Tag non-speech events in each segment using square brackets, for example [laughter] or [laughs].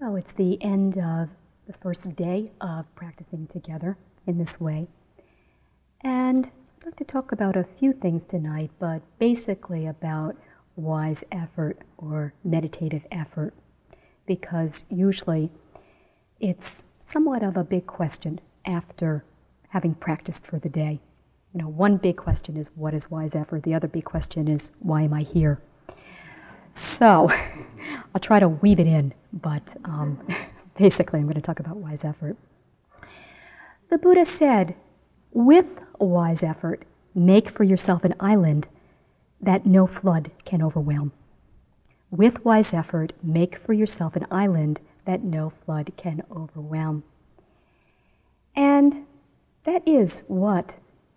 Well, it's the end of the first day of practicing together in this way. And I'd like to talk about a few things tonight, but basically about wise effort or meditative effort, because usually it's somewhat of a big question after having practiced for the day. You know, one big question is what is wise effort? The other big question is why am I here? So [laughs] I'll try to weave it in, but um, [laughs] basically I'm going to talk about wise effort. The Buddha said, with wise effort, make for yourself an island that no flood can overwhelm. With wise effort, make for yourself an island that no flood can overwhelm. And that is what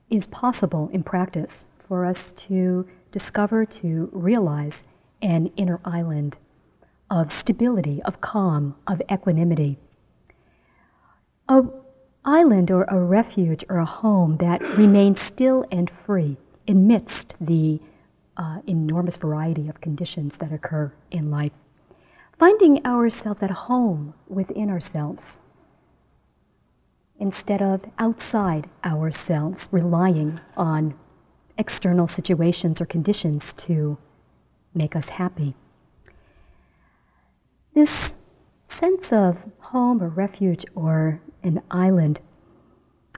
is possible in practice for us to discover, to realize an inner island of stability, of calm, of equanimity. A island or a refuge or a home that remains still and free amidst the uh, enormous variety of conditions that occur in life. Finding ourselves at home within ourselves instead of outside ourselves, relying on external situations or conditions to make us happy. This sense of home or refuge or an island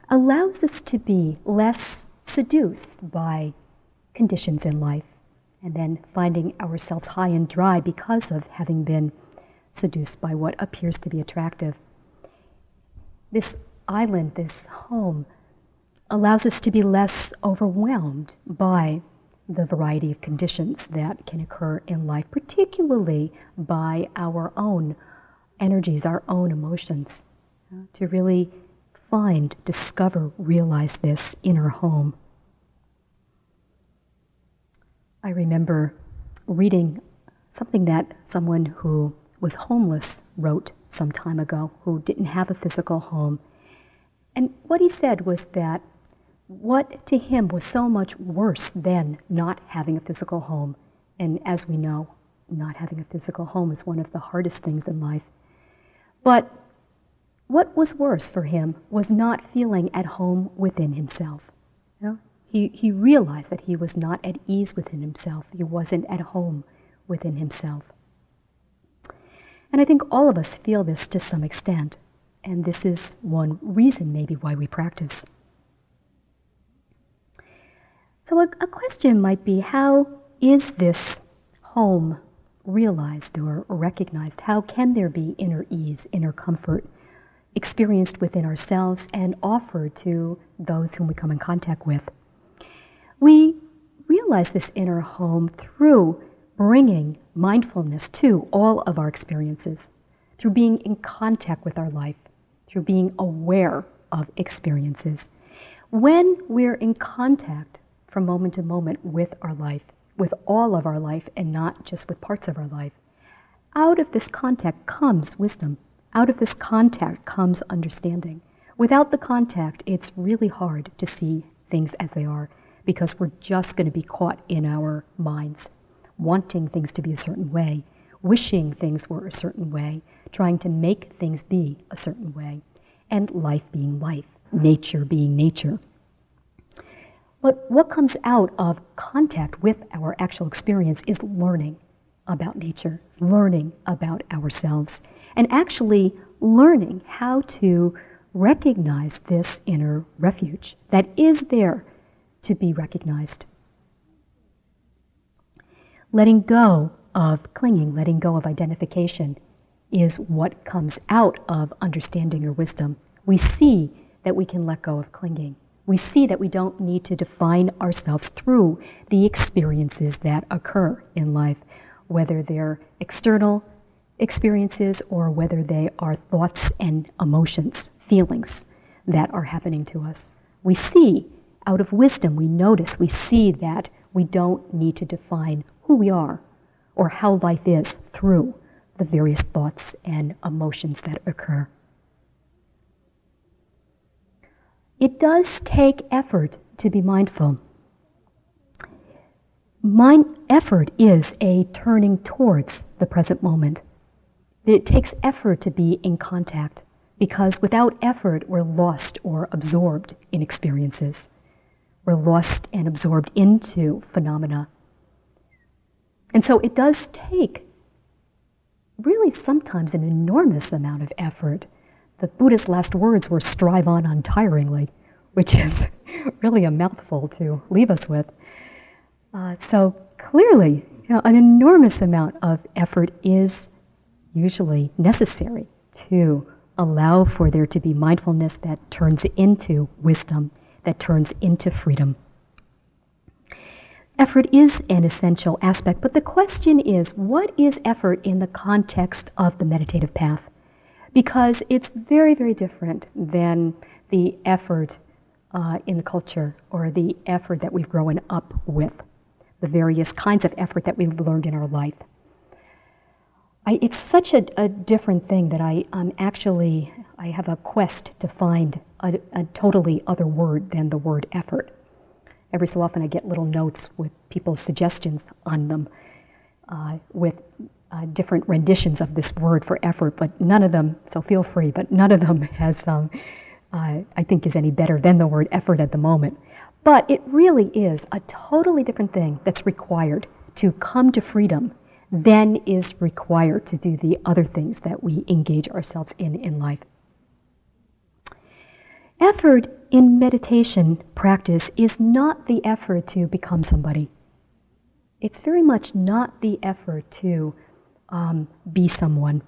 allows us to be less seduced by conditions in life and then finding ourselves high and dry because of having been seduced by what appears to be attractive. This island, this home, allows us to be less overwhelmed by the variety of conditions that can occur in life, particularly by our own energies, our own emotions, uh, to really find, discover, realize this inner home. I remember reading something that someone who was homeless wrote some time ago, who didn't have a physical home. And what he said was that what to him was so much worse than not having a physical home. And as we know, not having a physical home is one of the hardest things in life. But what was worse for him was not feeling at home within himself. You know? he, he realized that he was not at ease within himself. He wasn't at home within himself. And I think all of us feel this to some extent. And this is one reason, maybe, why we practice. So, a, a question might be how is this home realized or recognized? How can there be inner ease, inner comfort experienced within ourselves and offered to those whom we come in contact with? We realize this inner home through bringing mindfulness to all of our experiences, through being in contact with our life, through being aware of experiences. When we're in contact from moment to moment with our life, with all of our life, and not just with parts of our life. Out of this contact comes wisdom. Out of this contact comes understanding. Without the contact, it's really hard to see things as they are because we're just going to be caught in our minds, wanting things to be a certain way, wishing things were a certain way, trying to make things be a certain way, and life being life, nature being nature. But what comes out of contact with our actual experience is learning about nature, learning about ourselves, and actually learning how to recognize this inner refuge that is there to be recognized. Letting go of clinging, letting go of identification is what comes out of understanding or wisdom. We see that we can let go of clinging we see that we don't need to define ourselves through the experiences that occur in life, whether they're external experiences or whether they are thoughts and emotions, feelings that are happening to us. We see, out of wisdom, we notice, we see that we don't need to define who we are or how life is through the various thoughts and emotions that occur. It does take effort to be mindful. Mind effort is a turning towards the present moment. It takes effort to be in contact because without effort, we're lost or absorbed in experiences. We're lost and absorbed into phenomena. And so it does take really sometimes an enormous amount of effort. The Buddha's last words were strive on untiringly, which [laughs] is really a mouthful to leave us with. Uh, so clearly, you know, an enormous amount of effort is usually necessary to allow for there to be mindfulness that turns into wisdom, that turns into freedom. Effort is an essential aspect, but the question is what is effort in the context of the meditative path? Because it's very, very different than the effort uh, in the culture or the effort that we've grown up with, the various kinds of effort that we've learned in our life. I, it's such a, a, different thing that I um, actually I have a quest to find a, a, totally other word than the word effort. Every so often, I get little notes with people's suggestions on them, uh, with uh, different renditions of this word for effort, but none of them. So feel free, but none of them [laughs] has um, uh, I think is any better than the word effort at the moment. But it really is a totally different thing that's required to come to freedom than is required to do the other things that we engage ourselves in in life. Effort in meditation practice is not the effort to become somebody. It's very much not the effort to um, be someone.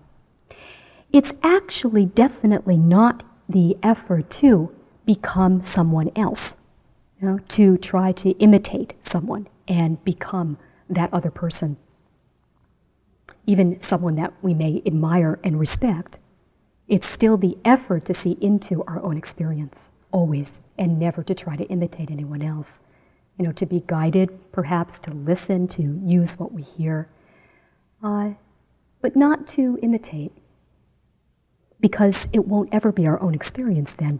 It's actually definitely not the effort to become someone else, you know, to try to imitate someone and become that other person even someone that we may admire and respect, it's still the effort to see into our own experience, always, and never to try to imitate anyone else. You know, to be guided, perhaps to listen, to use what we hear, uh, but not to imitate, because it won't ever be our own experience then.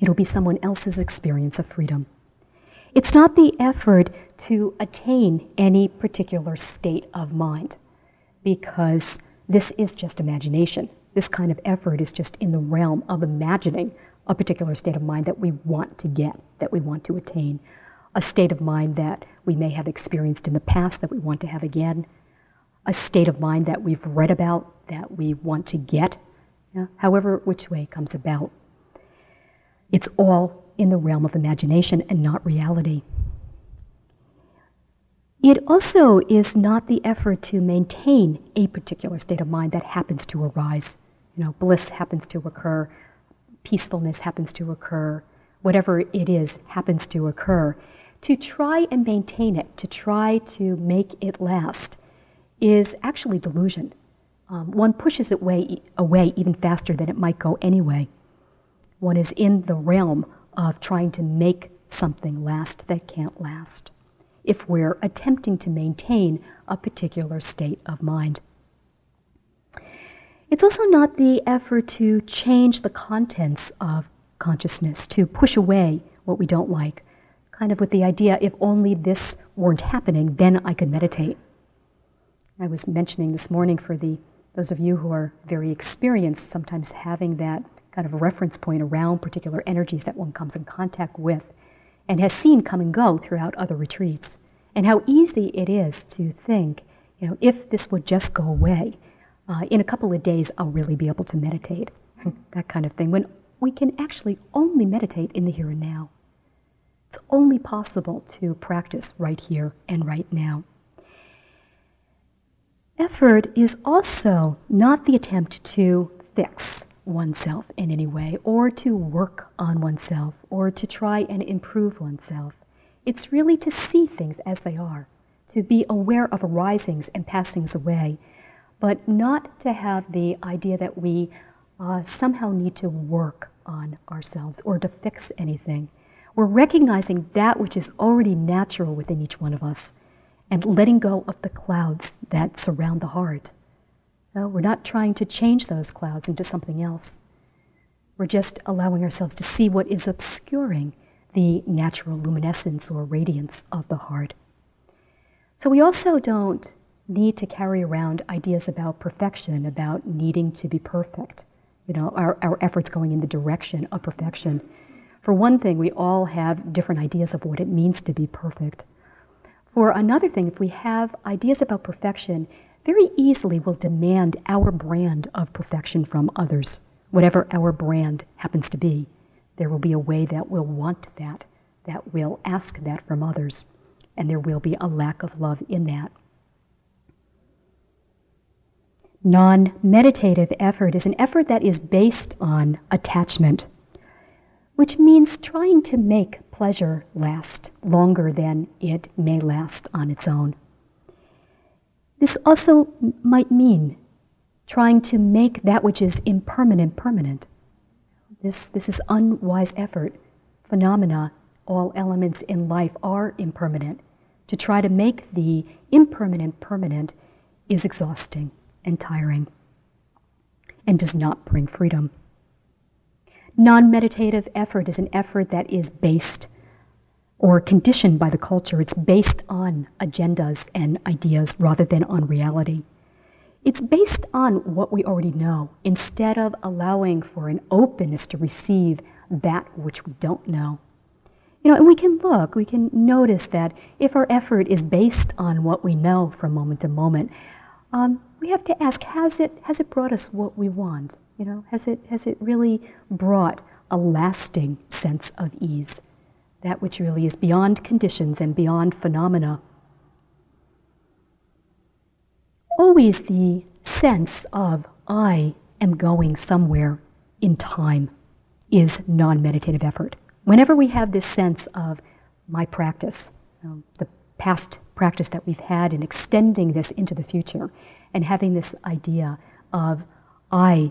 It'll be someone else's experience of freedom. It's not the effort to attain any particular state of mind because this is just imagination. This kind of effort is just in the realm of imagining a particular state of mind that we want to get, that we want to attain, a state of mind that we may have experienced in the past that we want to have again, a state of mind that we've read about that we want to get, however, which way it comes about. It's all in the realm of imagination and not reality. It also is not the effort to maintain a particular state of mind that happens to arise. You know, bliss happens to occur, peacefulness happens to occur, whatever it is happens to occur. To try and maintain it, to try to make it last, is actually delusion. Um, one pushes it way, away even faster than it might go anyway. One is in the realm of trying to make something last that can't last if we're attempting to maintain a particular state of mind. It's also not the effort to change the contents of consciousness, to push away what we don't like, kind of with the idea if only this weren't happening, then I could meditate. I was mentioning this morning for the those of you who are very experienced, sometimes having that kind of reference point around particular energies that one comes in contact with and has seen come and go throughout other retreats. And how easy it is to think, you know, if this would just go away, uh, in a couple of days I'll really be able to meditate. [laughs] that kind of thing. When we can actually only meditate in the here and now. It's only possible to practice right here and right now. Effort is also not the attempt to fix oneself in any way, or to work on oneself, or to try and improve oneself. It's really to see things as they are, to be aware of arisings and passings away, but not to have the idea that we uh, somehow need to work on ourselves or to fix anything. We're recognizing that which is already natural within each one of us and letting go of the clouds that surround the heart. No, we're not trying to change those clouds into something else. We're just allowing ourselves to see what is obscuring the natural luminescence or radiance of the heart. So we also don't need to carry around ideas about perfection, about needing to be perfect. You know, our, our efforts going in the direction of perfection. For one thing, we all have different ideas of what it means to be perfect. For another thing, if we have ideas about perfection, very easily we'll demand our brand of perfection from others, whatever our brand happens to be. There will be a way that we'll want that, that will ask that from others, and there will be a lack of love in that. Non meditative effort is an effort that is based on attachment, which means trying to make pleasure last longer than it may last on its own. This also might mean trying to make that which is impermanent permanent. This, this is unwise effort. Phenomena, all elements in life are impermanent. To try to make the impermanent permanent is exhausting and tiring and does not bring freedom. Non meditative effort is an effort that is based or conditioned by the culture. It's based on agendas and ideas rather than on reality. It's based on what we already know instead of allowing for an openness to receive that which we don't know. You know, and we can look, we can notice that if our effort is based on what we know from moment to moment, um, we have to ask, has it, has it brought us what we want? You know, has it, has it really brought a lasting sense of ease? That which really is beyond conditions and beyond phenomena. Always the sense of I am going somewhere in time is non meditative effort. Whenever we have this sense of my practice, um, the past practice that we've had and extending this into the future and having this idea of I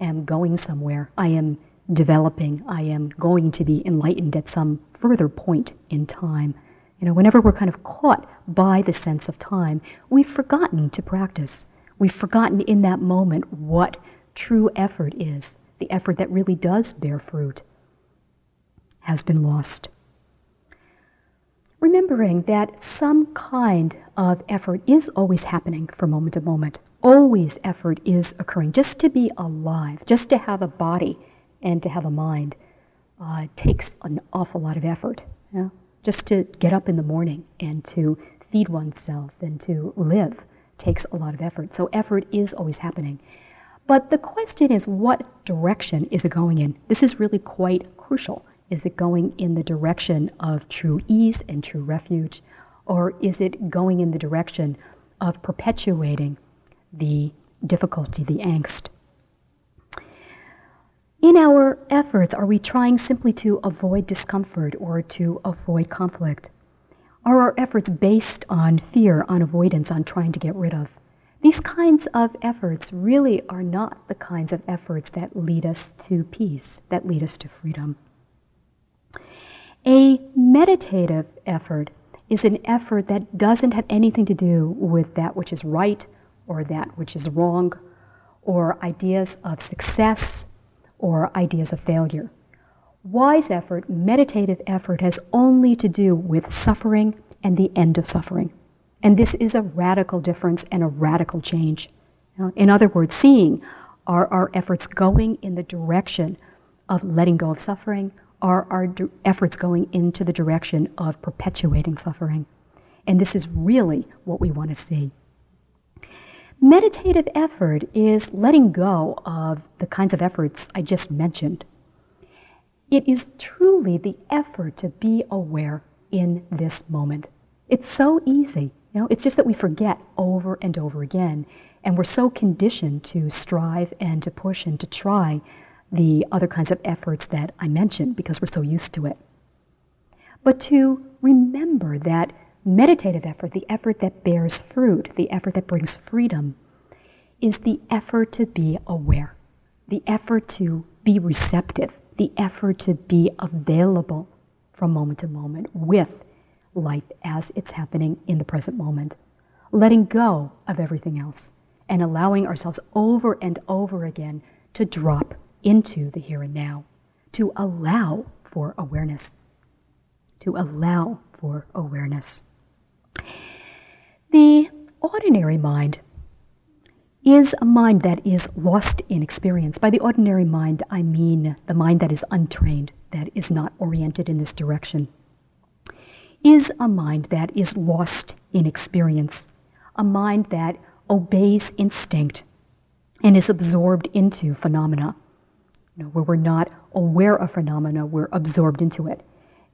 am going somewhere, I am developing, I am going to be enlightened at some further point in time. You know, whenever we're kind of caught by the sense of time, we've forgotten to practice. We've forgotten in that moment what true effort is. The effort that really does bear fruit has been lost remembering that some kind of effort is always happening from moment to moment. Always effort is occurring. Just to be alive, just to have a body and to have a mind uh, takes an awful lot of effort. Just to get up in the morning and to feed oneself and to live takes a lot of effort. So effort is always happening. But the question is, what direction is it going in? This is really quite crucial is it going in the direction of true ease and true refuge? Or is it going in the direction of perpetuating the difficulty, the angst? In our efforts, are we trying simply to avoid discomfort or to avoid conflict? Are our efforts based on fear, on avoidance, on trying to get rid of? These kinds of efforts really are not the kinds of efforts that lead us to peace, that lead us to freedom. A meditative effort is an effort that doesn't have anything to do with that which is right or that which is wrong or ideas of success or ideas of failure. Wise effort, meditative effort, has only to do with suffering and the end of suffering. And this is a radical difference and a radical change. In other words, seeing are our efforts going in the direction of letting go of suffering are our efforts going into the direction of perpetuating suffering. And this is really what we want to see. Meditative effort is letting go of the kinds of efforts I just mentioned. It is truly the effort to be aware in this moment. It's so easy. You know, it's just that we forget over and over again. And we're so conditioned to strive and to push and to try the other kinds of efforts that I mentioned because we're so used to it. But to remember that meditative effort, the effort that bears fruit, the effort that brings freedom, is the effort to be aware, the effort to be receptive, the effort to be available from moment to moment with life as it's happening in the present moment, letting go of everything else and allowing ourselves over and over again to drop into the here and now, to allow for awareness, to allow for awareness. The ordinary mind is a mind that is lost in experience. By the ordinary mind, I mean the mind that is untrained, that is not oriented in this direction. Is a mind that is lost in experience, a mind that obeys instinct and is absorbed into phenomena. You know, where we're not aware of phenomena, we're absorbed into it.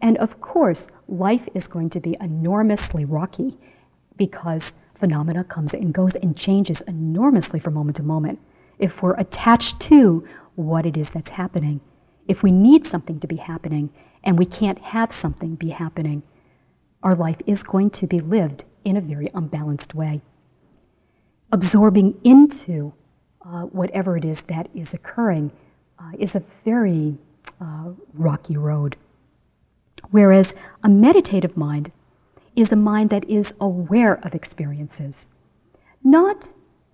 And of course, life is going to be enormously rocky because phenomena comes and goes and changes enormously from moment to moment. If we're attached to what it is that's happening, if we need something to be happening and we can't have something be happening, our life is going to be lived in a very unbalanced way. Absorbing into uh, whatever it is that is occurring uh, is a very uh, rocky road. Whereas a meditative mind is a mind that is aware of experiences, not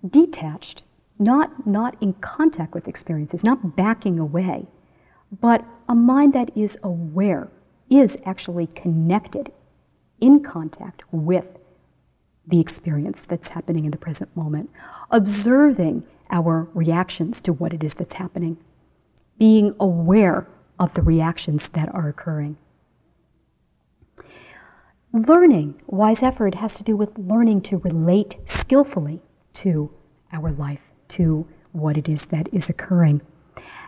detached, not, not in contact with experiences, not backing away, but a mind that is aware, is actually connected, in contact with the experience that's happening in the present moment, observing our reactions to what it is that's happening, being aware of the reactions that are occurring. Learning, wise effort, has to do with learning to relate skillfully to our life, to what it is that is occurring.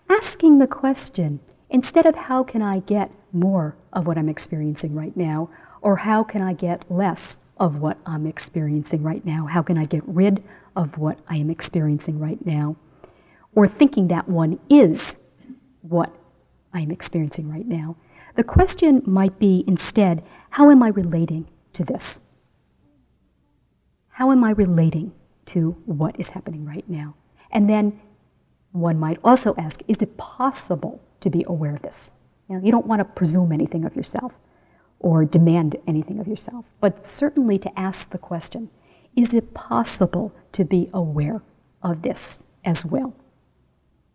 Asking the question, instead of how can I get more of what I'm experiencing right now, or how can I get less of what I'm experiencing right now? How can I get rid of what I am experiencing right now? Or thinking that one is what I am experiencing right now. The question might be instead, how am I relating to this? How am I relating to what is happening right now? And then one might also ask, is it possible to be aware of this? You, you don't want to presume anything of yourself or demand anything of yourself, but certainly to ask the question, is it possible to be aware of this as well?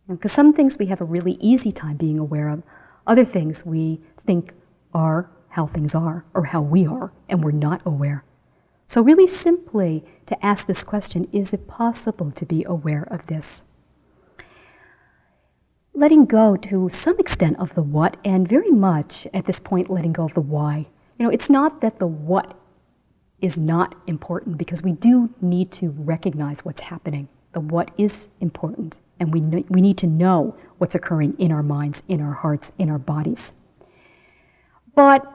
Because some things we have a really easy time being aware of, other things we think are how things are or how we are, and we're not aware. So, really simply to ask this question is it possible to be aware of this? Letting go to some extent of the what, and very much at this point letting go of the why. You know, it's not that the what is not important because we do need to recognize what's happening. The what is important, and we, we need to know what's occurring in our minds, in our hearts, in our bodies. But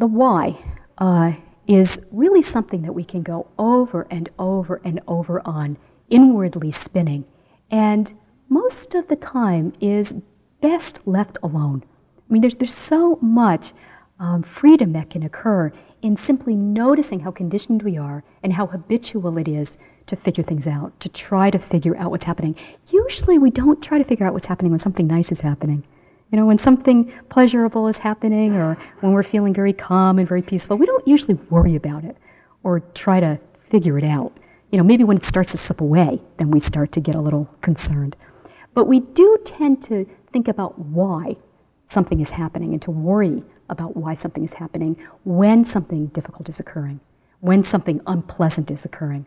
the why uh, is really something that we can go over and over and over on, inwardly spinning, and most of the time is best left alone. I mean, there's, there's so much um, freedom that can occur in simply noticing how conditioned we are and how habitual it is to figure things out, to try to figure out what's happening. Usually, we don't try to figure out what's happening when something nice is happening. You know, when something pleasurable is happening or when we're feeling very calm and very peaceful, we don't usually worry about it or try to figure it out. You know, maybe when it starts to slip away, then we start to get a little concerned. But we do tend to think about why something is happening and to worry about why something is happening when something difficult is occurring, when something unpleasant is occurring.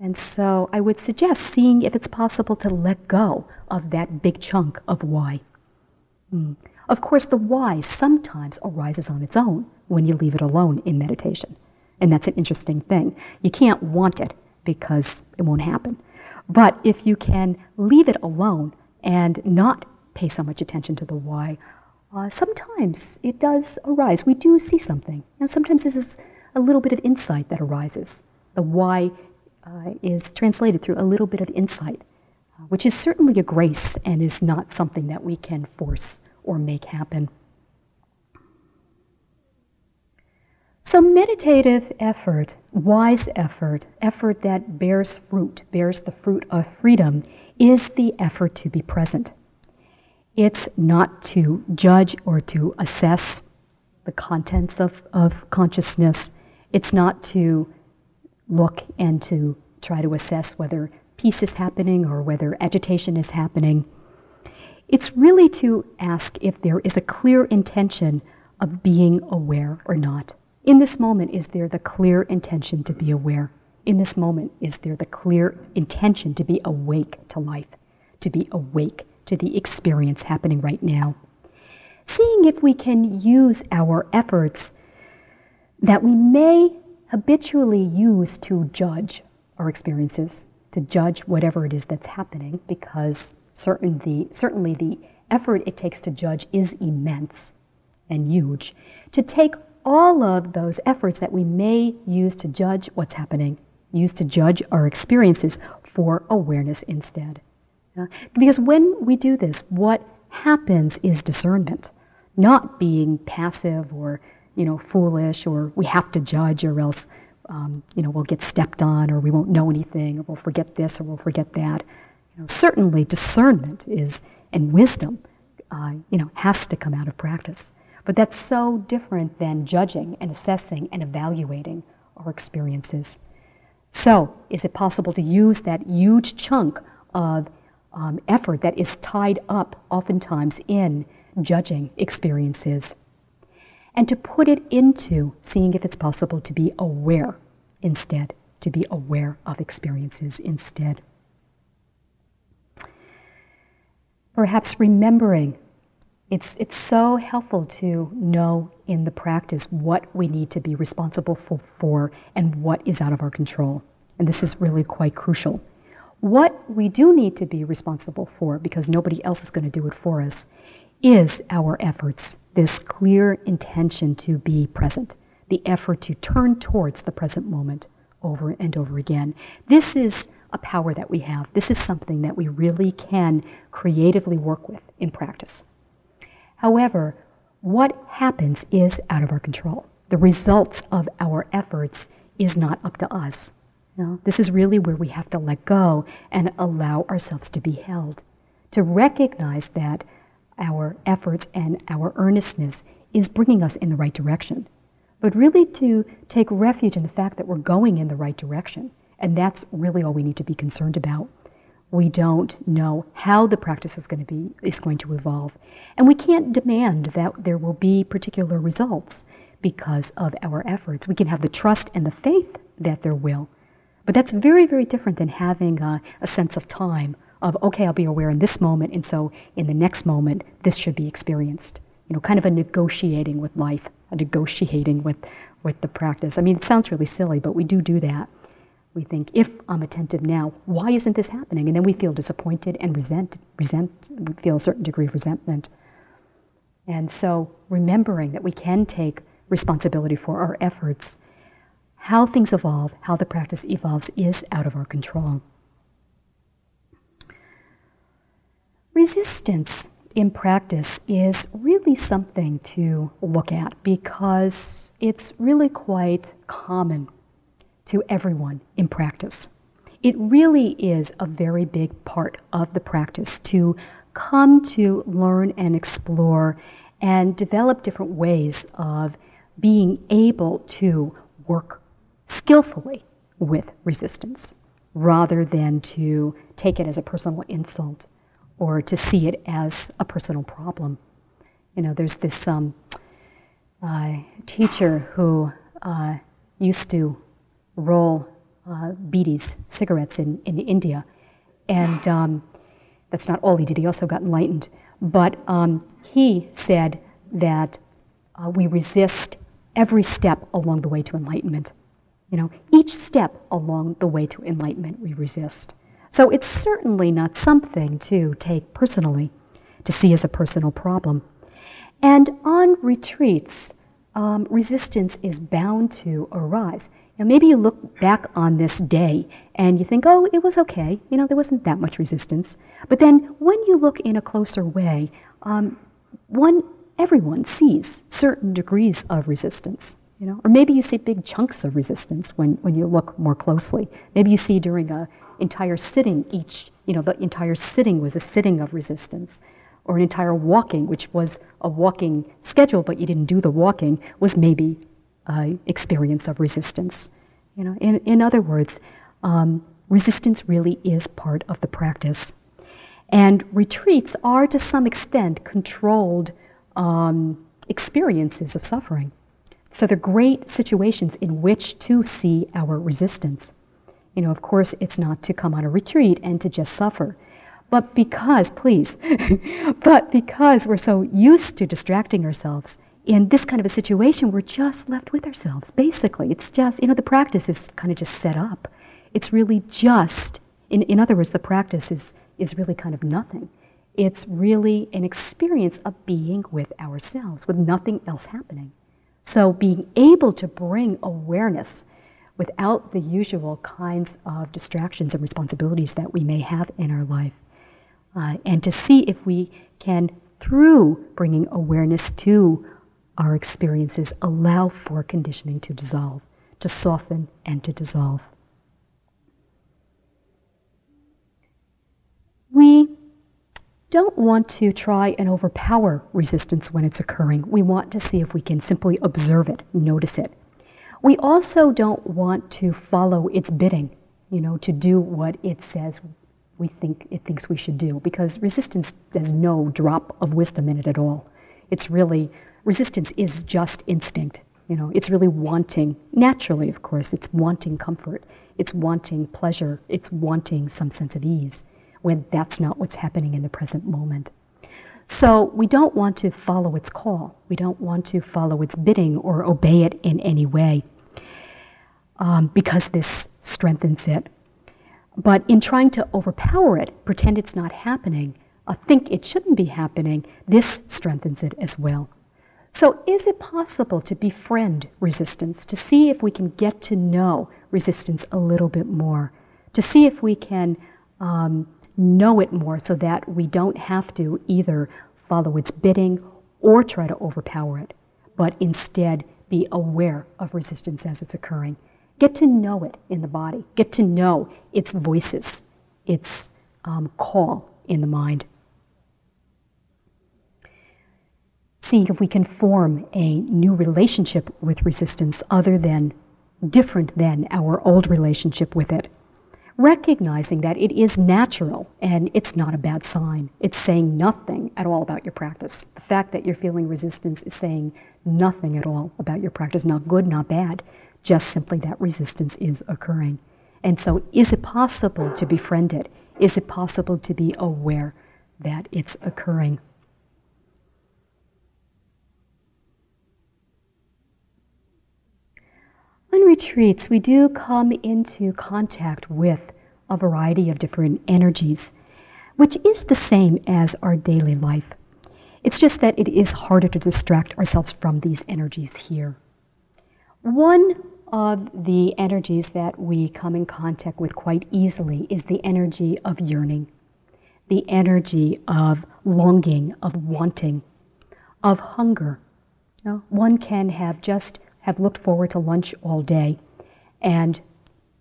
And so I would suggest seeing if it's possible to let go of that big chunk of why. Mm. Of course, the why sometimes arises on its own when you leave it alone in meditation. And that's an interesting thing. You can't want it because it won't happen. But if you can leave it alone and not pay so much attention to the why, uh, sometimes it does arise. We do see something. And sometimes this is a little bit of insight that arises. The why uh, is translated through a little bit of insight, uh, which is certainly a grace and is not something that we can force or make happen. So, meditative effort, wise effort, effort that bears fruit, bears the fruit of freedom, is the effort to be present. It's not to judge or to assess the contents of, of consciousness. It's not to look and to try to assess whether peace is happening or whether agitation is happening. It's really to ask if there is a clear intention of being aware or not. In this moment, is there the clear intention to be aware? in this moment is there the clear intention to be awake to life, to be awake to the experience happening right now. Seeing if we can use our efforts that we may habitually use to judge our experiences, to judge whatever it is that's happening, because certain the, certainly the effort it takes to judge is immense and huge. To take all of those efforts that we may use to judge what's happening, use to judge our experiences for awareness instead. Uh, because when we do this, what happens is discernment, not being passive or you know foolish or we have to judge or else um, you know we'll get stepped on or we won't know anything or we'll forget this or we'll forget that. You know, certainly discernment is and wisdom, uh, you know, has to come out of practice. But that's so different than judging and assessing and evaluating our experiences. So, is it possible to use that huge chunk of um, effort that is tied up oftentimes in judging experiences and to put it into seeing if it's possible to be aware instead, to be aware of experiences instead? Perhaps remembering it's, it's so helpful to know in the practice what we need to be responsible for, for and what is out of our control. And this is really quite crucial. What we do need to be responsible for, because nobody else is going to do it for us, is our efforts, this clear intention to be present, the effort to turn towards the present moment over and over again. This is a power that we have. This is something that we really can creatively work with in practice. However, what happens is out of our control. The results of our efforts is not up to us. You know, this is really where we have to let go and allow ourselves to be held. To recognize that our efforts and our earnestness is bringing us in the right direction. But really to take refuge in the fact that we're going in the right direction. And that's really all we need to be concerned about. We don't know how the practice is going to be is going to evolve. And we can't demand that there will be particular results because of our efforts. We can have the trust and the faith that there will. But that's very very different than having a, a sense of time of okay i'll be aware in this moment and so in the next moment this should be experienced. You know kind of a negotiating with life a negotiating with with the practice. I mean it sounds really silly but we do do that we think, if I'm attentive now, why isn't this happening? And then we feel disappointed and resent, resent, we feel a certain degree of resentment. And so remembering that we can take responsibility for our efforts, how things evolve, how the practice evolves is out of our control. Resistance in practice is really something to look at because it's really quite common to everyone in practice. It really is a very big part of the practice to come to learn and explore and develop different ways of being able to work skillfully with resistance rather than to take it as a personal insult or to see it as a personal problem. You know, there's this um, uh, teacher who uh, used to roll uh, cigarettes in, in India. And um, that's not all he did, he also got enlightened. But um, he said that uh, we resist every step along the way to enlightenment. You know, each step along the way to enlightenment we resist. So it's certainly not something to take personally, to see as a personal problem. And on retreats, um, resistance is bound to arise. Now, maybe you look back on this day and you think, oh, it was okay. You know, there wasn't that much resistance. But then when you look in a closer way, um, one, everyone sees certain degrees of resistance. You know, or maybe you see big chunks of resistance when, when you look more closely. Maybe you see during an entire sitting each, you know, the entire sitting was a sitting of resistance. Or an entire walking, which was a walking schedule, but you didn't do the walking, was maybe uh, experience of resistance. You know, in, in other words, um, resistance really is part of the practice. And retreats are, to some extent, controlled um, experiences of suffering. So they're great situations in which to see our resistance. You know, of course, it's not to come on a retreat and to just suffer. But because, please, [laughs] but because we're so used to distracting ourselves, in this kind of a situation, we're just left with ourselves, basically. It's just, you know, the practice is kind of just set up. It's really just, in, in other words, the practice is, is really kind of nothing. It's really an experience of being with ourselves, with nothing else happening. So being able to bring awareness without the usual kinds of distractions and responsibilities that we may have in our life, uh, and to see if we can, through bringing awareness to our experiences, allow for conditioning to dissolve, to soften and to dissolve. We don't want to try and overpower resistance when it's occurring. We want to see if we can simply observe it, notice it. We also don't want to follow its bidding, you know, to do what it says we think it thinks we should do, because resistance has no drop of wisdom in it at all. It's really resistance is just instinct. You know, it's really wanting, naturally, of course, it's wanting comfort, it's wanting pleasure, it's wanting some sense of ease, when that's not what's happening in the present moment. So we don't want to follow its call. We don't want to follow its bidding or obey it in any way um, because this strengthens it. But in trying to overpower it, pretend it's not happening, uh, think it shouldn't be happening, this strengthens it as well. So, is it possible to befriend resistance, to see if we can get to know resistance a little bit more, to see if we can um, know it more so that we don't have to either follow its bidding or try to overpower it, but instead be aware of resistance as it's occurring? Get to know it in the body, get to know its voices, its um, call in the mind. Seeing if we can form a new relationship with resistance other than, different than our old relationship with it. Recognizing that it is natural and it's not a bad sign. It's saying nothing at all about your practice. The fact that you're feeling resistance is saying nothing at all about your practice, not good, not bad, just simply that resistance is occurring. And so, is it possible to befriend it? Is it possible to be aware that it's occurring? On retreats, we do come into contact with a variety of different energies, which is the same as our daily life. It's just that it is harder to distract ourselves from these energies here. One of the energies that we come in contact with quite easily is the energy of yearning, the energy of longing, of wanting, of hunger. You know, one can have just have looked forward to lunch all day and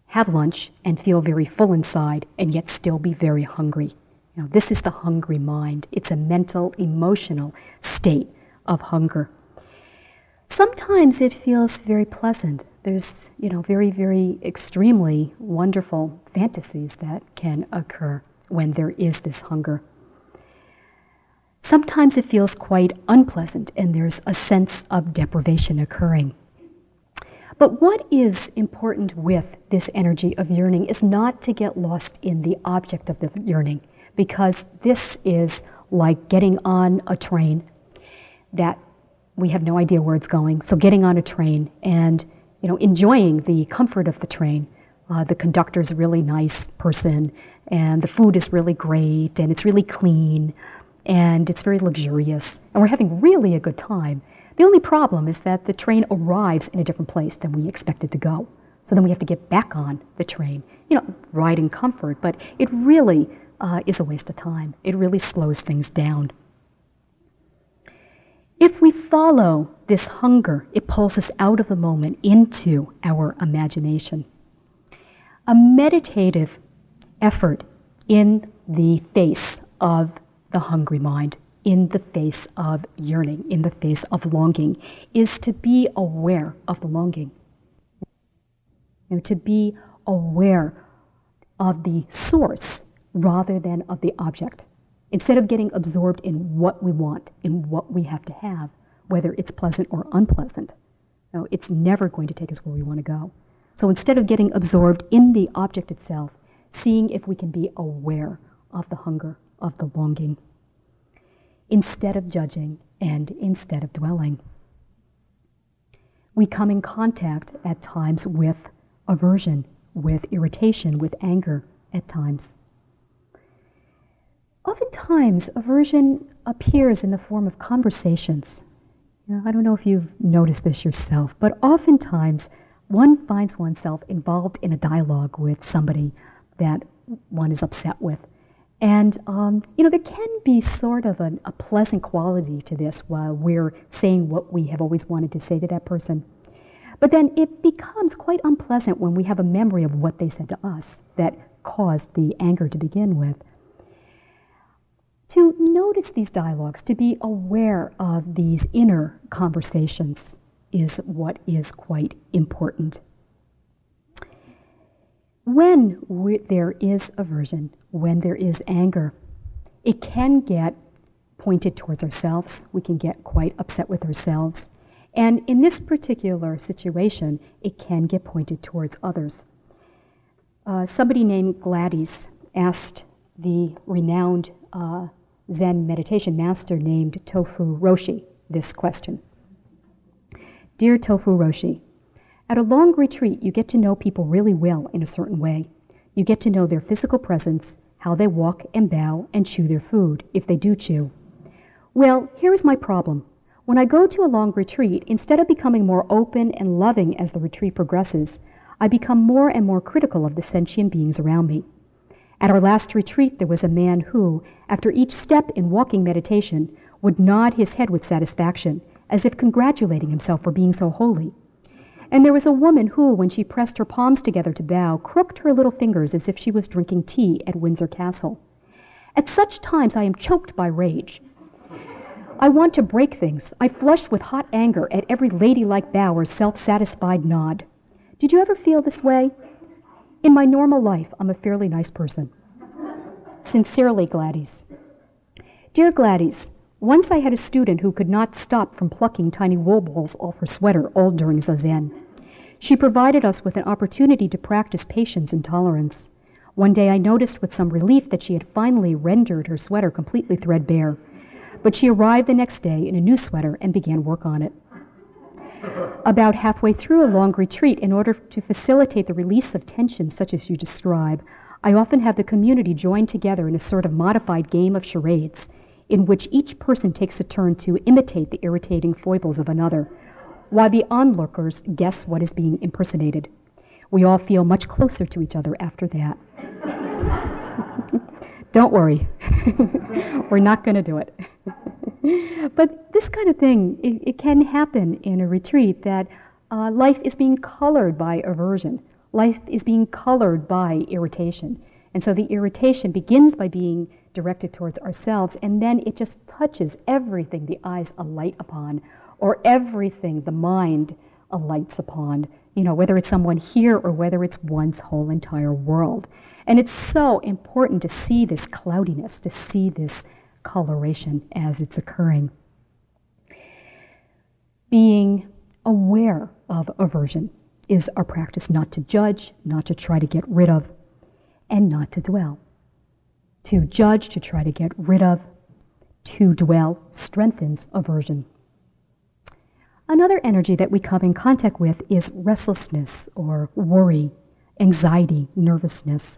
have lunch and feel very full inside and yet still be very hungry. You know, this is the hungry mind. It's a mental, emotional state of hunger. Sometimes it feels very pleasant. There's, you know, very, very extremely wonderful fantasies that can occur when there is this hunger. Sometimes it feels quite unpleasant and there's a sense of deprivation occurring. But what is important with this energy of yearning is not to get lost in the object of the yearning, because this is like getting on a train that we have no idea where it's going. So getting on a train and you know enjoying the comfort of the train. Uh, the conductor's a really nice person, and the food is really great, and it's really clean, and it's very luxurious, and we're having really a good time. The only problem is that the train arrives in a different place than we expected to go. So then we have to get back on the train. You know, ride in comfort, but it really uh, is a waste of time. It really slows things down. If we follow this hunger, it pulls us out of the moment into our imagination. A meditative effort in the face of the hungry mind in the face of yearning, in the face of longing, is to be aware of the longing. You know, to be aware of the source rather than of the object. Instead of getting absorbed in what we want, in what we have to have, whether it's pleasant or unpleasant, you know, it's never going to take us where we want to go. So instead of getting absorbed in the object itself, seeing if we can be aware of the hunger, of the longing, instead of judging and instead of dwelling. We come in contact at times with aversion, with irritation, with anger at times. Oftentimes, aversion appears in the form of conversations. I don't know if you've noticed this yourself, but oftentimes one finds oneself involved in a dialogue with somebody that one is upset with. And, um, you know, there can be sort of a pleasant quality to this while we're saying what we have always wanted to say to that person. But then it becomes quite unpleasant when we have a memory of what they said to us that caused the anger to begin with. To notice these dialogues, to be aware of these inner conversations, is what is quite important. When we, there is aversion, when there is anger, it can get pointed towards ourselves. We can get quite upset with ourselves. And in this particular situation, it can get pointed towards others. Uh, somebody named Gladys asked the renowned uh, Zen meditation master named Tofu Roshi this question. Dear Tofu Roshi, at a long retreat, you get to know people really well in a certain way. You get to know their physical presence, how they walk and bow and chew their food, if they do chew. Well, here is my problem. When I go to a long retreat, instead of becoming more open and loving as the retreat progresses, I become more and more critical of the sentient beings around me. At our last retreat, there was a man who, after each step in walking meditation, would nod his head with satisfaction, as if congratulating himself for being so holy. And there was a woman who, when she pressed her palms together to bow, crooked her little fingers as if she was drinking tea at Windsor Castle. At such times I am choked by rage. I want to break things. I flush with hot anger at every ladylike bow or self satisfied nod. Did you ever feel this way? In my normal life, I'm a fairly nice person. Sincerely, Gladys. Dear Gladys, once I had a student who could not stop from plucking tiny wool balls off her sweater all during Zazen. She provided us with an opportunity to practice patience and tolerance. One day I noticed with some relief that she had finally rendered her sweater completely threadbare. But she arrived the next day in a new sweater and began work on it. About halfway through a long retreat, in order to facilitate the release of tension such as you describe, I often have the community join together in a sort of modified game of charades, in which each person takes a turn to imitate the irritating foibles of another, while the onlookers guess what is being impersonated. We all feel much closer to each other after that. [laughs] Don't worry, [laughs] we're not going to do it. [laughs] but this kind of thing, it, it, can happen in a retreat that uh, life is being colored by aversion. Life is being colored by irritation. And so the irritation begins by being directed towards ourselves, and then it just touches everything the eyes alight upon, or everything the mind alights upon, you know, whether it's someone here or whether it's one's whole entire world. And it's so important to see this cloudiness, to see this coloration as it's occurring. Being aware of aversion is our practice not to judge, not to try to get rid of, and not to dwell. To judge, to try to get rid of, to dwell strengthens aversion. Another energy that we come in contact with is restlessness or worry, anxiety, nervousness.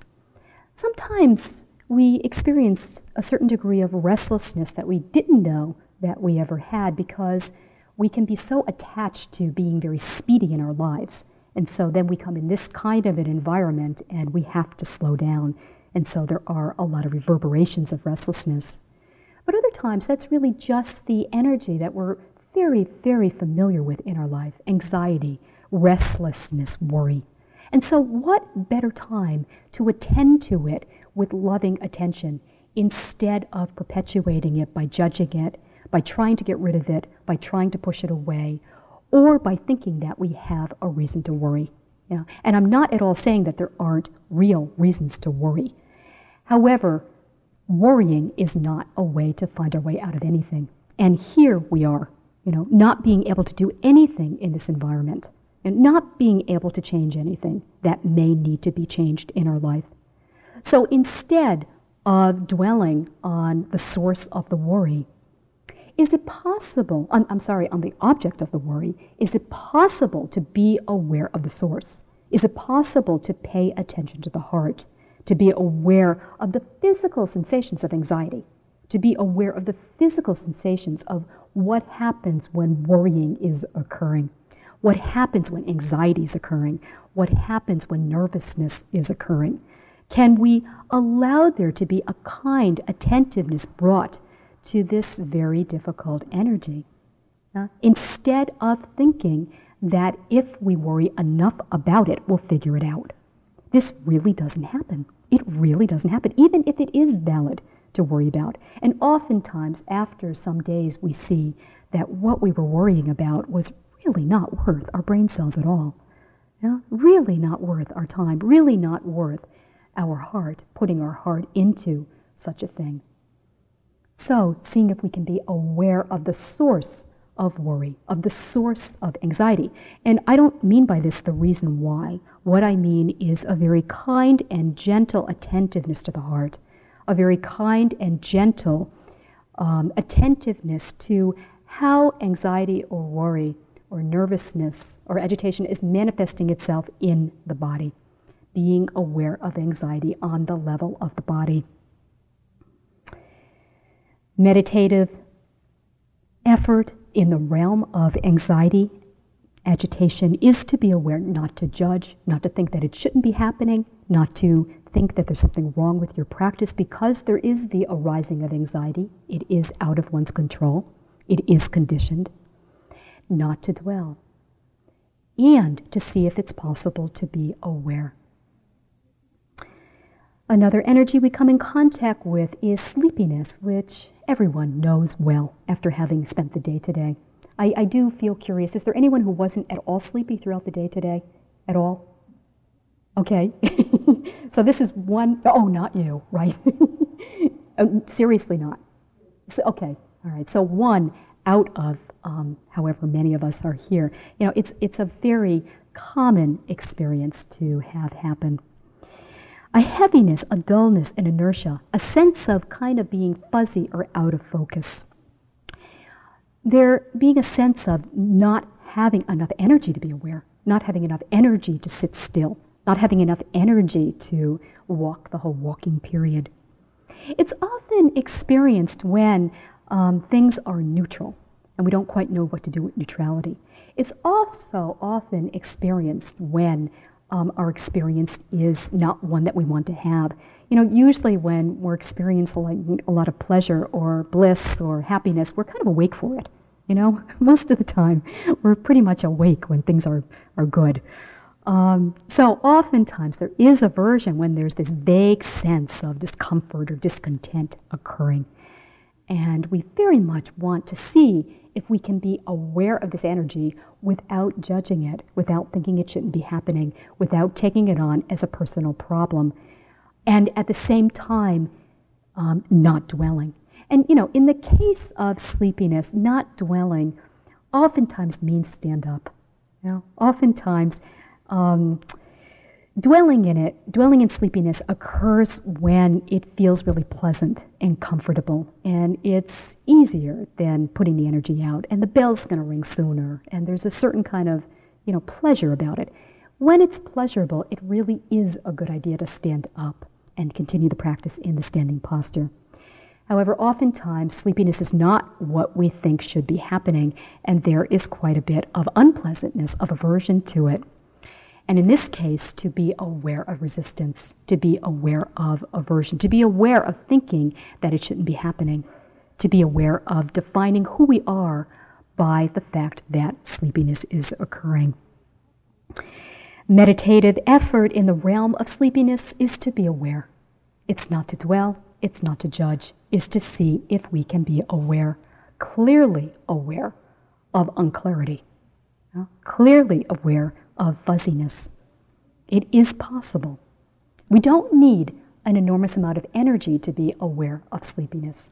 Sometimes we experience a certain degree of restlessness that we didn't know that we ever had because we can be so attached to being very speedy in our lives. And so then we come in this kind of an environment and we have to slow down. And so there are a lot of reverberations of restlessness. But other times, that's really just the energy that we're very, very familiar with in our life anxiety, restlessness, worry. And so, what better time to attend to it with loving attention instead of perpetuating it by judging it, by trying to get rid of it, by trying to push it away, or by thinking that we have a reason to worry. And I'm not at all saying that there aren't real reasons to worry. However, worrying is not a way to find our way out of anything. And here we are, you know, not being able to do anything in this environment. and not being able to change anything that may need to be changed in our life. So instead of dwelling on the source of the worry, is it possible, I'm, I'm, sorry, on the object of the worry, is it possible to be aware of the source? Is it possible to pay attention to the heart, to be aware of the physical sensations of anxiety, to be aware of the physical sensations of what happens when worrying is occurring? what happens when anxiety is occurring, what happens when nervousness is occurring. Can we allow there to be a kind attentiveness brought to this very difficult energy? Uh, instead of thinking that if we worry enough about it, we'll figure it out. This really doesn't happen. It really doesn't happen, even if it is valid to worry about. And oftentimes, after some days, we see that what we were worrying about was really not worth our brain cells at all. Yeah? Really not worth our time, really not worth our heart, putting our heart into such a thing. So, seeing if we can be aware of the source of worry, of the source of anxiety. And I don't mean by this the reason why. What I mean is a very kind and gentle attentiveness to the heart, a very kind and gentle um, attentiveness to how anxiety or worry or nervousness or agitation is manifesting itself in the body, being aware of anxiety on the level of the body. Meditative effort in the realm of anxiety, agitation is to be aware, not to judge, not to think that it shouldn't be happening, not to think that there's something wrong with your practice because there is the arising of anxiety. It is out of one's control, it is conditioned not to dwell, and to see if it's possible to be aware. Another energy we come in contact with is sleepiness, which everyone knows well after having spent the day today. I, I do feel curious. Is there anyone who wasn't at all sleepy throughout the day today? At all? Okay. [laughs] so this is one, oh, not you, right? [laughs] Um, seriously not. So, okay, all right. So one out of um, however many of us are here. You know, it's, it's a very common experience to have happen. A heaviness, a dullness, an inertia, a sense of kind of being fuzzy or out of focus. There being a sense of not having enough energy to be aware, not having enough energy to sit still, not having enough energy to walk the whole walking period. It's often experienced when um, things are neutral and we don't quite know what to do with neutrality. It's also often experienced when um, our experience is not one that we want to have. You know, usually when we're experiencing a lot of pleasure or bliss or happiness, we're kind of awake for it. You know, [laughs] most of the time we're pretty much awake when things are, are good. Um, so oftentimes there is aversion when there's this vague sense of discomfort or discontent occurring. And we very much want to see if we can be aware of this energy without judging it, without thinking it shouldn't be happening, without taking it on as a personal problem, and at the same time, um, not dwelling. And, you know, in the case of sleepiness, not dwelling oftentimes means stand up. You know, oftentimes, um, Dwelling in it, dwelling in sleepiness occurs when it feels really pleasant and comfortable, and it's easier than putting the energy out, and the bell's going to ring sooner, and there's a certain kind of, you know, pleasure about it. When it's pleasurable, it really is a good idea to stand up and continue the practice in the standing posture. However, oftentimes sleepiness is not what we think should be happening, and there is quite a bit of unpleasantness, of aversion to it. And in this case, to be aware of resistance, to be aware of aversion, to be aware of thinking that it shouldn't be happening, to be aware of defining who we are by the fact that sleepiness is occurring. Meditative effort in the realm of sleepiness is to be aware. It's not to dwell, it's not to judge, it's to see if we can be aware, clearly aware of unclarity, clearly aware of fuzziness. It is possible. We don't need an enormous amount of energy to be aware of sleepiness.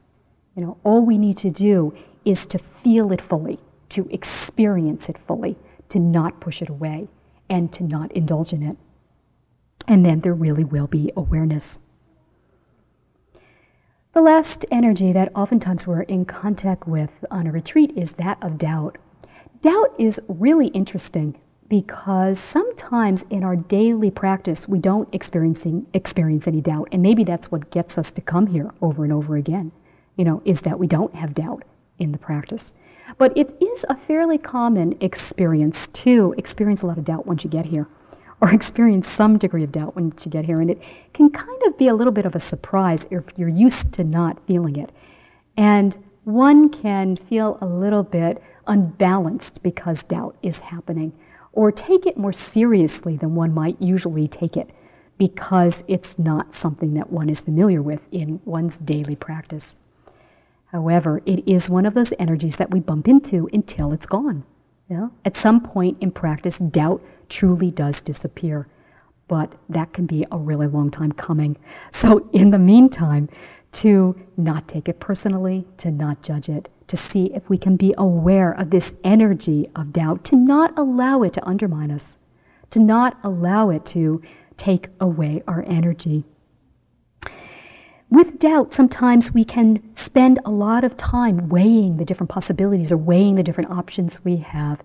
You know, all we need to do is to feel it fully, to experience it fully, to not push it away and to not indulge in it. And then there really will be awareness. The last energy that oftentimes we're in contact with on a retreat is that of doubt. Doubt is really interesting because sometimes in our daily practice we don't experiencing, experience any doubt. And maybe that's what gets us to come here over and over again, you know, is that we don't have doubt in the practice. But it is a fairly common experience to experience a lot of doubt once you get here or [laughs] experience some degree of doubt once you get here. And it can kind of be a little bit of a surprise if you're used to not feeling it. And one can feel a little bit unbalanced because doubt is happening, or take it more seriously than one might usually take it because it's not something that one is familiar with in one's daily practice. However, it is one of those energies that we bump into until it's gone. Yeah? At some point in practice, doubt truly does disappear. But that can be a really long time coming. So, in the meantime, to not take it personally, to not judge it, to see if we can be aware of this energy of doubt, to not allow it to undermine us, to not allow it to take away our energy. With doubt, sometimes we can spend a lot of time weighing the different possibilities or weighing the different options we have.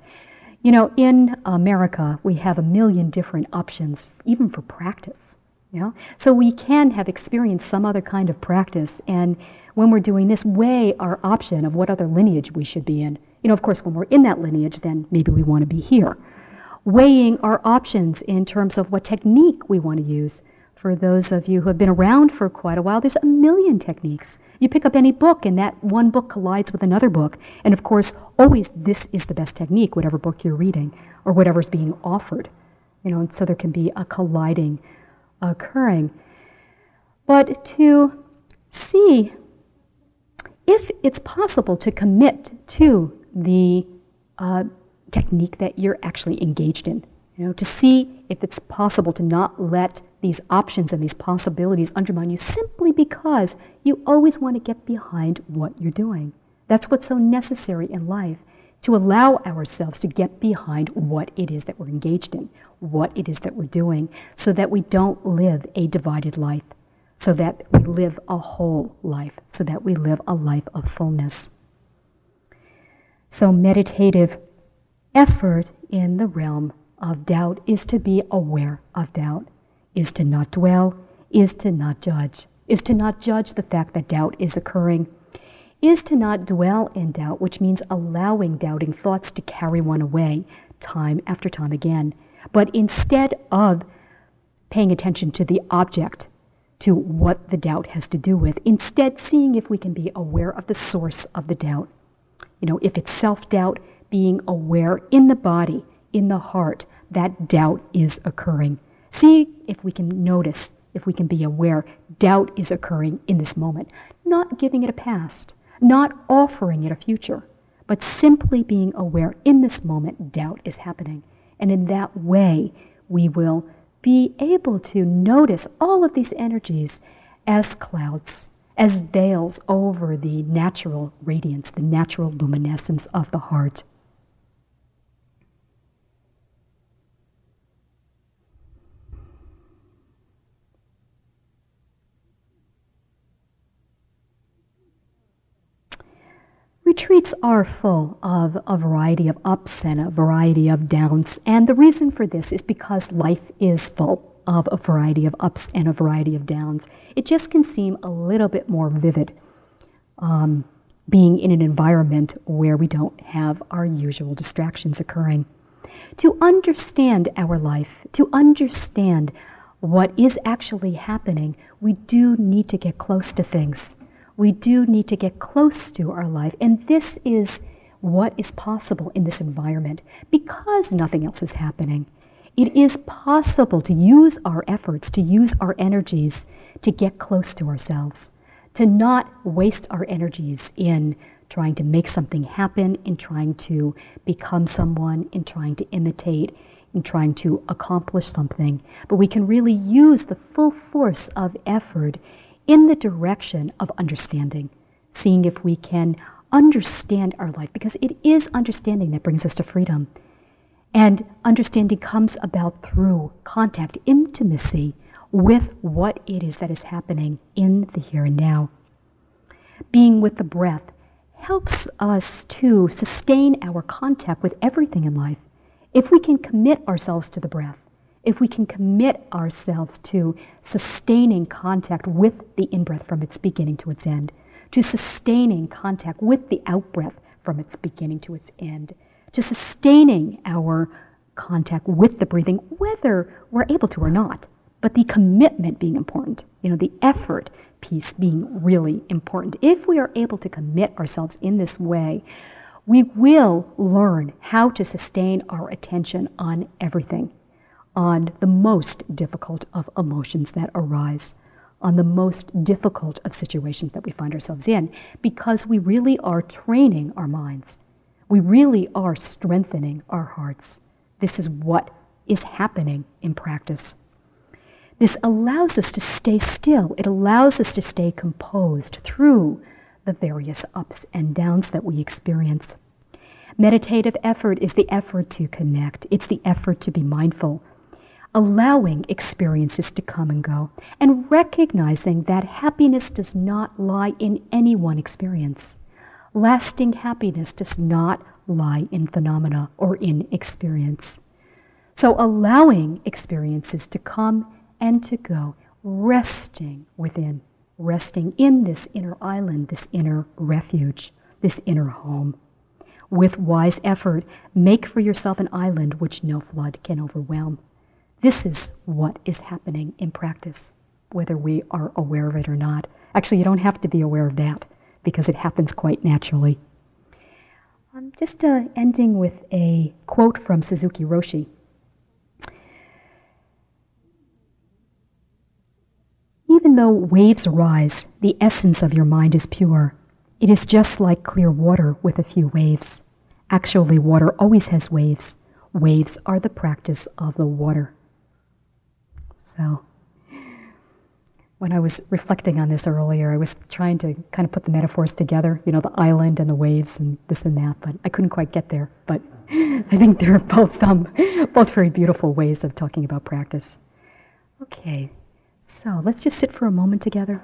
You know, in America, we have a million different options, even for practice. You know? So we can have experienced some other kind of practice, and when we're doing this, weigh our option of what other lineage we should be in. You know, of course, when we're in that lineage, then maybe we want to be here. Weighing our options in terms of what technique we want to use. For those of you who have been around for quite a while, there's a million techniques. You pick up any book, and that one book collides with another book. And of course, always this is the best technique, whatever book you're reading or whatever's being offered. You know, and so there can be a colliding occurring. But to see if it's possible to commit to the uh, technique that you're actually engaged in, you know, to see if it's possible to not let these options and these possibilities undermine you simply because you always want to get behind what you're doing. That's what's so necessary in life to allow ourselves to get behind what it is that we're engaged in, what it is that we're doing, so that we don't live a divided life, so that we live a whole life, so that we live a life of fullness. So, meditative effort in the realm of doubt is to be aware of doubt, is to not dwell, is to not judge, is to not judge the fact that doubt is occurring, is to not dwell in doubt, which means allowing doubting thoughts to carry one away time after time again, but instead of paying attention to the object, to what the doubt has to do with, instead seeing if we can be aware of the source of the doubt. You know, if it's self doubt, being aware in the body in the heart that doubt is occurring. See if we can notice, if we can be aware, doubt is occurring in this moment. Not giving it a past, not offering it a future, but simply being aware in this moment doubt is happening. And in that way, we will be able to notice all of these energies as clouds, as veils over the natural radiance, the natural luminescence of the heart. Retreats are full of a variety of ups and a variety of downs, and the reason for this is because life is full of a variety of ups and a variety of downs. It just can seem a little bit more vivid um, being in an environment where we don't have our usual distractions occurring. To understand our life, to understand what is actually happening, we do need to get close to things we do need to get close to our life. And this is what is possible in this environment because nothing else is happening. It is possible to use our efforts, to use our energies to get close to ourselves, to not waste our energies in trying to make something happen, in trying to become someone, in trying to imitate, in trying to accomplish something. But we can really use the full force of effort in the direction of understanding, seeing if we can understand our life, because it is understanding that brings us to freedom. And understanding comes about through contact, intimacy with what it is that is happening in the here and now. Being with the breath helps us to sustain our contact with everything in life. If we can commit ourselves to the breath, if we can commit ourselves to sustaining contact with the in breath from its beginning to its end, to sustaining contact with the out breath from its beginning to its end, to sustaining our contact with the breathing, whether we're able to or not, but the commitment being important, you know, the effort piece being really important. If we are able to commit ourselves in this way, we will learn how to sustain our attention on everything, on the most difficult of emotions that arise, on the most difficult of situations that we find ourselves in, because we really are training our minds. We really are strengthening our hearts. This is what is happening in practice. This allows us to stay still. It allows us to stay composed through the various ups and downs that we experience. Meditative effort is the effort to connect, it's the effort to be mindful, allowing experiences to come and go, and recognizing that happiness does not lie in any one experience. Lasting happiness does not lie in phenomena or in experience. So allowing experiences to come and to go, resting within, resting in this inner island, this inner refuge, this inner home. With wise effort, make for yourself an island which no flood can overwhelm. This is what is happening in practice, whether we are aware of it or not. Actually, you don't have to be aware of that because it happens quite naturally. I'm just uh, ending with a quote from Suzuki Roshi. Even though waves arise, the essence of your mind is pure. It is just like clear water with a few waves. Actually, water always has waves. Waves are the practice of the water. So, when I was reflecting on this earlier, I was trying to kind of put the metaphors together, you know, the island and the waves and this and that, but I couldn't quite get there. But [laughs] I think they're both, um, both very beautiful ways of talking about practice. Okay, so let's just sit for a moment together.